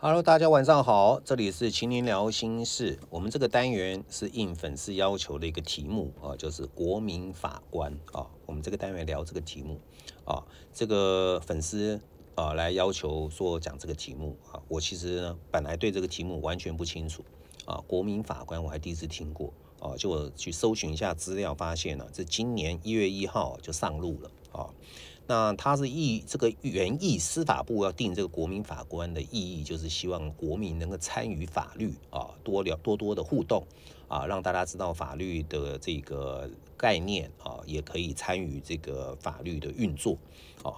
Hello，大家晚上好，这里是请您聊心事。我们这个单元是应粉丝要求的一个题目啊，就是国民法官啊。我们这个单元聊这个题目啊，这个粉丝啊来要求说讲这个题目啊。我其实呢本来对这个题目完全不清楚啊，国民法官我还第一次听过啊，就我去搜寻一下资料，发现呢这今年一月一号就上路了啊。那他是意这个原意，司法部要定这个国民法官的意义，就是希望国民能够参与法律啊，多了多多的互动啊，让大家知道法律的这个概念啊，也可以参与这个法律的运作啊。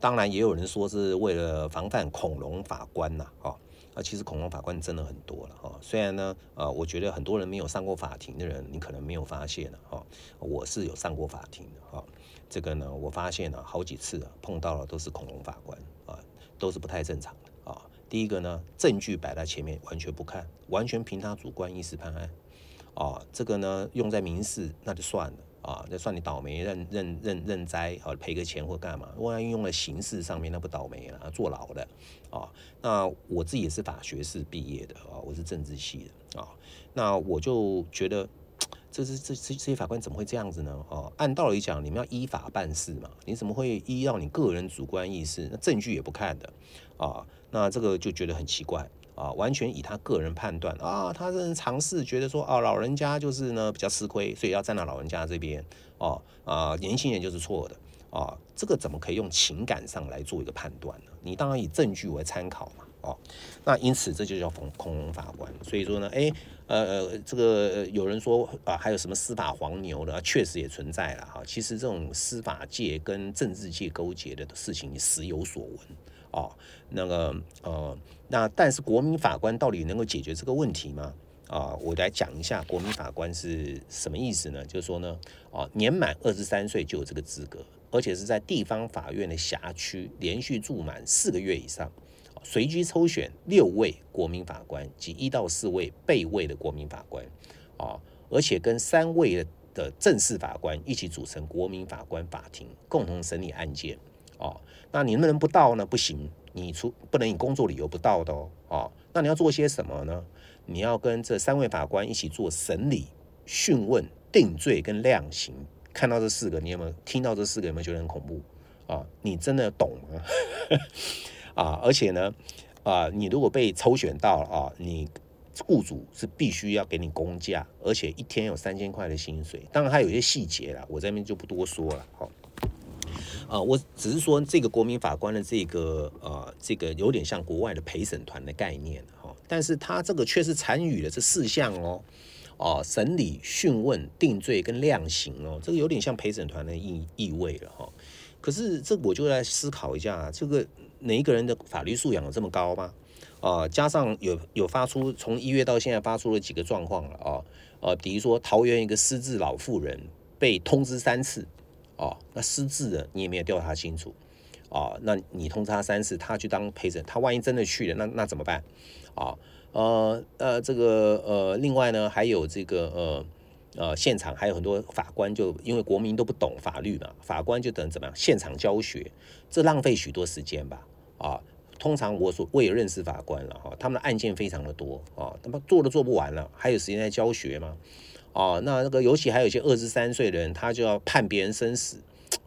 当然，也有人说是为了防范恐龙法官呐啊。啊，啊其实恐龙法官真的很多了哈。虽然呢，呃，我觉得很多人没有上过法庭的人，你可能没有发现了哈。我是有上过法庭的哈。这个呢，我发现了好几次啊，碰到了都是恐龙法官啊，都是不太正常的啊。第一个呢，证据摆在前面，完全不看，完全凭他主观意识判案啊。这个呢，用在民事那就算了。啊，那算你倒霉，认认认认栽，好赔个钱或干嘛？万一用了刑事上面，那不倒霉了，坐牢的啊。那我自己也是法学士毕业的啊，我是政治系的啊。那我就觉得，这是这这这些法官怎么会这样子呢？啊，按道理讲，你们要依法办事嘛，你怎么会依照你个人主观意识？那证据也不看的啊，那这个就觉得很奇怪。啊，完全以他个人判断啊，他是尝试觉得说，啊，老人家就是呢比较吃亏，所以要站到老人家这边，哦啊，年轻人就是错的，啊，这个怎么可以用情感上来做一个判断呢？你当然以证据为参考嘛，哦，那因此这就叫恐恐龙法官。所以说呢，哎，呃呃，这个有人说啊，还有什么司法黄牛的，确实也存在了哈。其实这种司法界跟政治界勾结的事情，你时有所闻。哦，那个呃，那但是国民法官到底能够解决这个问题吗？啊，我来讲一下国民法官是什么意思呢？就是说呢，啊，年满二十三岁就有这个资格，而且是在地方法院的辖区连续住满四个月以上，随机抽选六位国民法官及一到四位备位的国民法官，啊，而且跟三位的正式法官一起组成国民法官法庭，共同审理案件。哦，那你能不能不到呢？不行，你出不能以工作理由不到的哦。哦，那你要做些什么呢？你要跟这三位法官一起做审理、讯问、定罪跟量刑。看到这四个，你有没有听到这四个？有没有觉得很恐怖？啊，你真的懂吗？啊，而且呢，啊，你如果被抽选到了啊，你雇主是必须要给你工价，而且一天有三千块的薪水。当然还有一些细节了，我这边就不多说了。好。啊，我只是说这个国民法官的这个呃，这个有点像国外的陪审团的概念哈，但是他这个却是参与了这四项哦，哦，审理、讯问、定罪跟量刑哦，这个有点像陪审团的意意味了哈。可是这我就来思考一下，这个哪一个人的法律素养有这么高吗？啊，加上有有发出从一月到现在发出了几个状况了啊，呃，比如说桃园一个失智老妇人被通知三次。哦，那失智的你也没有调查清楚，哦，那你通知他三次，他去当陪审，他万一真的去了，那那怎么办？啊，呃呃，这个呃，另外呢，还有这个呃呃，现场还有很多法官，就因为国民都不懂法律嘛，法官就等怎么样，现场教学，这浪费许多时间吧？啊，通常我所我也认识法官了哈，他们的案件非常的多啊，他们做都做不完了，还有时间在教学吗？哦，那那个尤其还有一些二十三岁的人，他就要判别人生死，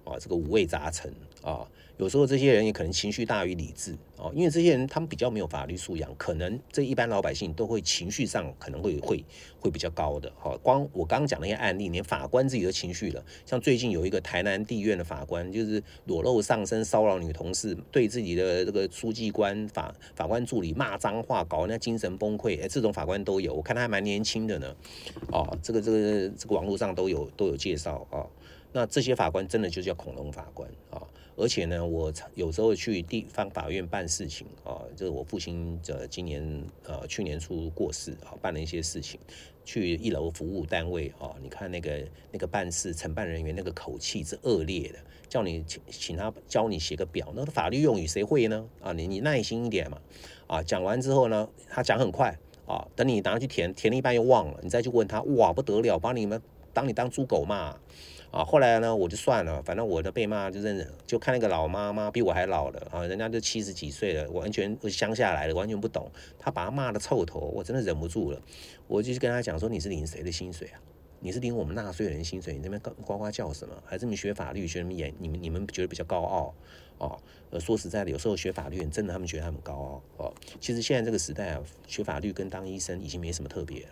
啊，这个五味杂陈啊。有时候这些人也可能情绪大于理智哦，因为这些人他们比较没有法律素养，可能这一般老百姓都会情绪上可能会会会比较高的。哈，光我刚刚讲那些案例，连法官自己的情绪了，像最近有一个台南地院的法官，就是裸露上身骚扰女同事，对自己的这个书记官法法官助理骂脏话，搞人家精神崩溃。哎，这种法官都有，我看他还蛮年轻的呢。哦，这个这个这个网络上都有都有介绍啊。那这些法官真的就叫恐龙法官啊！而且呢，我有时候去地方法院办事情啊，就是我父亲这今年呃去年初过世啊，办了一些事情，去一楼服务单位啊，你看那个那个办事承办人员那个口气是恶劣的，叫你请请他教你写个表，那法律用语谁会呢？啊，你你耐心一点嘛！啊，讲完之后呢，他讲很快啊，等你拿去填，填了一半又忘了，你再去问他，哇不得了，把你们当你当猪狗骂。啊，后来呢，我就算了，反正我的被骂就认，就看那个老妈妈比我还老了啊，人家都七十几岁了，完全乡下来的，完全不懂。他把他骂的臭头，我真的忍不住了，我就跟他讲说：“你是领谁的薪水啊？你是领我们纳税人的薪水？你那边呱呱叫什么？还是你学法律学什么演？你们你们觉得比较高傲哦？呃，说实在的，有时候学法律真的他们觉得他们高傲哦。其实现在这个时代啊，学法律跟当医生已经没什么特别了。”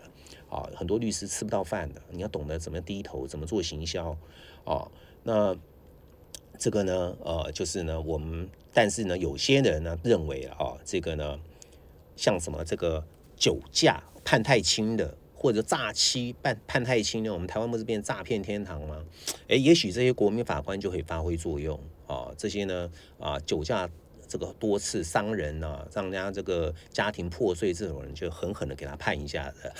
啊，很多律师吃不到饭的，你要懂得怎么低头，怎么做行销，啊，那这个呢，呃，就是呢，我们，但是呢，有些人呢认为啊，这个呢，像什么这个酒驾判太轻的，或者诈欺判判太轻呢，我们台湾不是变诈骗天堂吗？哎，也许这些国民法官就可以发挥作用啊，这些呢，啊，酒驾。这个多次伤人呢，让人家这个家庭破碎，这种人就狠狠的给他判一下子。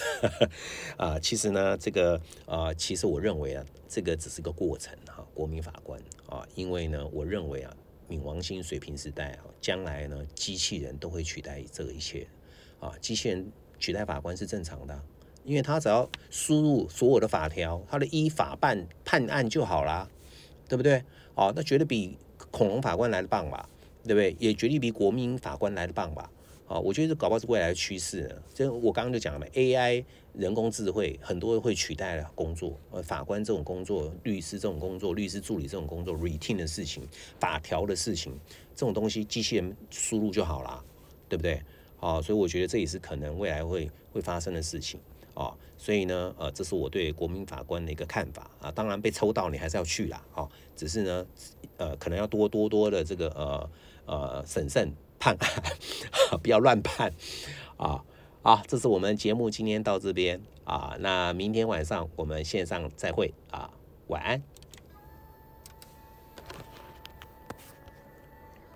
啊，其实呢，这个啊，其实我认为啊，这个只是个过程哈。国民法官啊，因为呢，我认为啊，冥王星水平时代啊，将来呢，机器人都会取代这一切啊，机器人取代法官是正常的，因为他只要输入所有的法条，他的依法办判案就好啦，对不对？哦，那绝对比恐龙法官来的棒吧？对不对？也绝对比国民法官来的棒吧？啊，我觉得这搞不好是未来的趋势呢。就我刚刚就讲了嘛，AI 人工智慧很多会取代了工作，呃，法官这种工作，律师这种工作，律师助理这种工作，routine 的事情，法条的事情，这种东西机器人输入就好了，对不对？啊，所以我觉得这也是可能未来会会发生的事情啊。所以呢，呃，这是我对国民法官的一个看法啊。当然被抽到你还是要去啦，啊，只是呢，呃，可能要多多多的这个呃。呃，审慎判案，不要乱判啊！好，这是我们节目今天到这边啊，那明天晚上我们线上再会啊，晚安。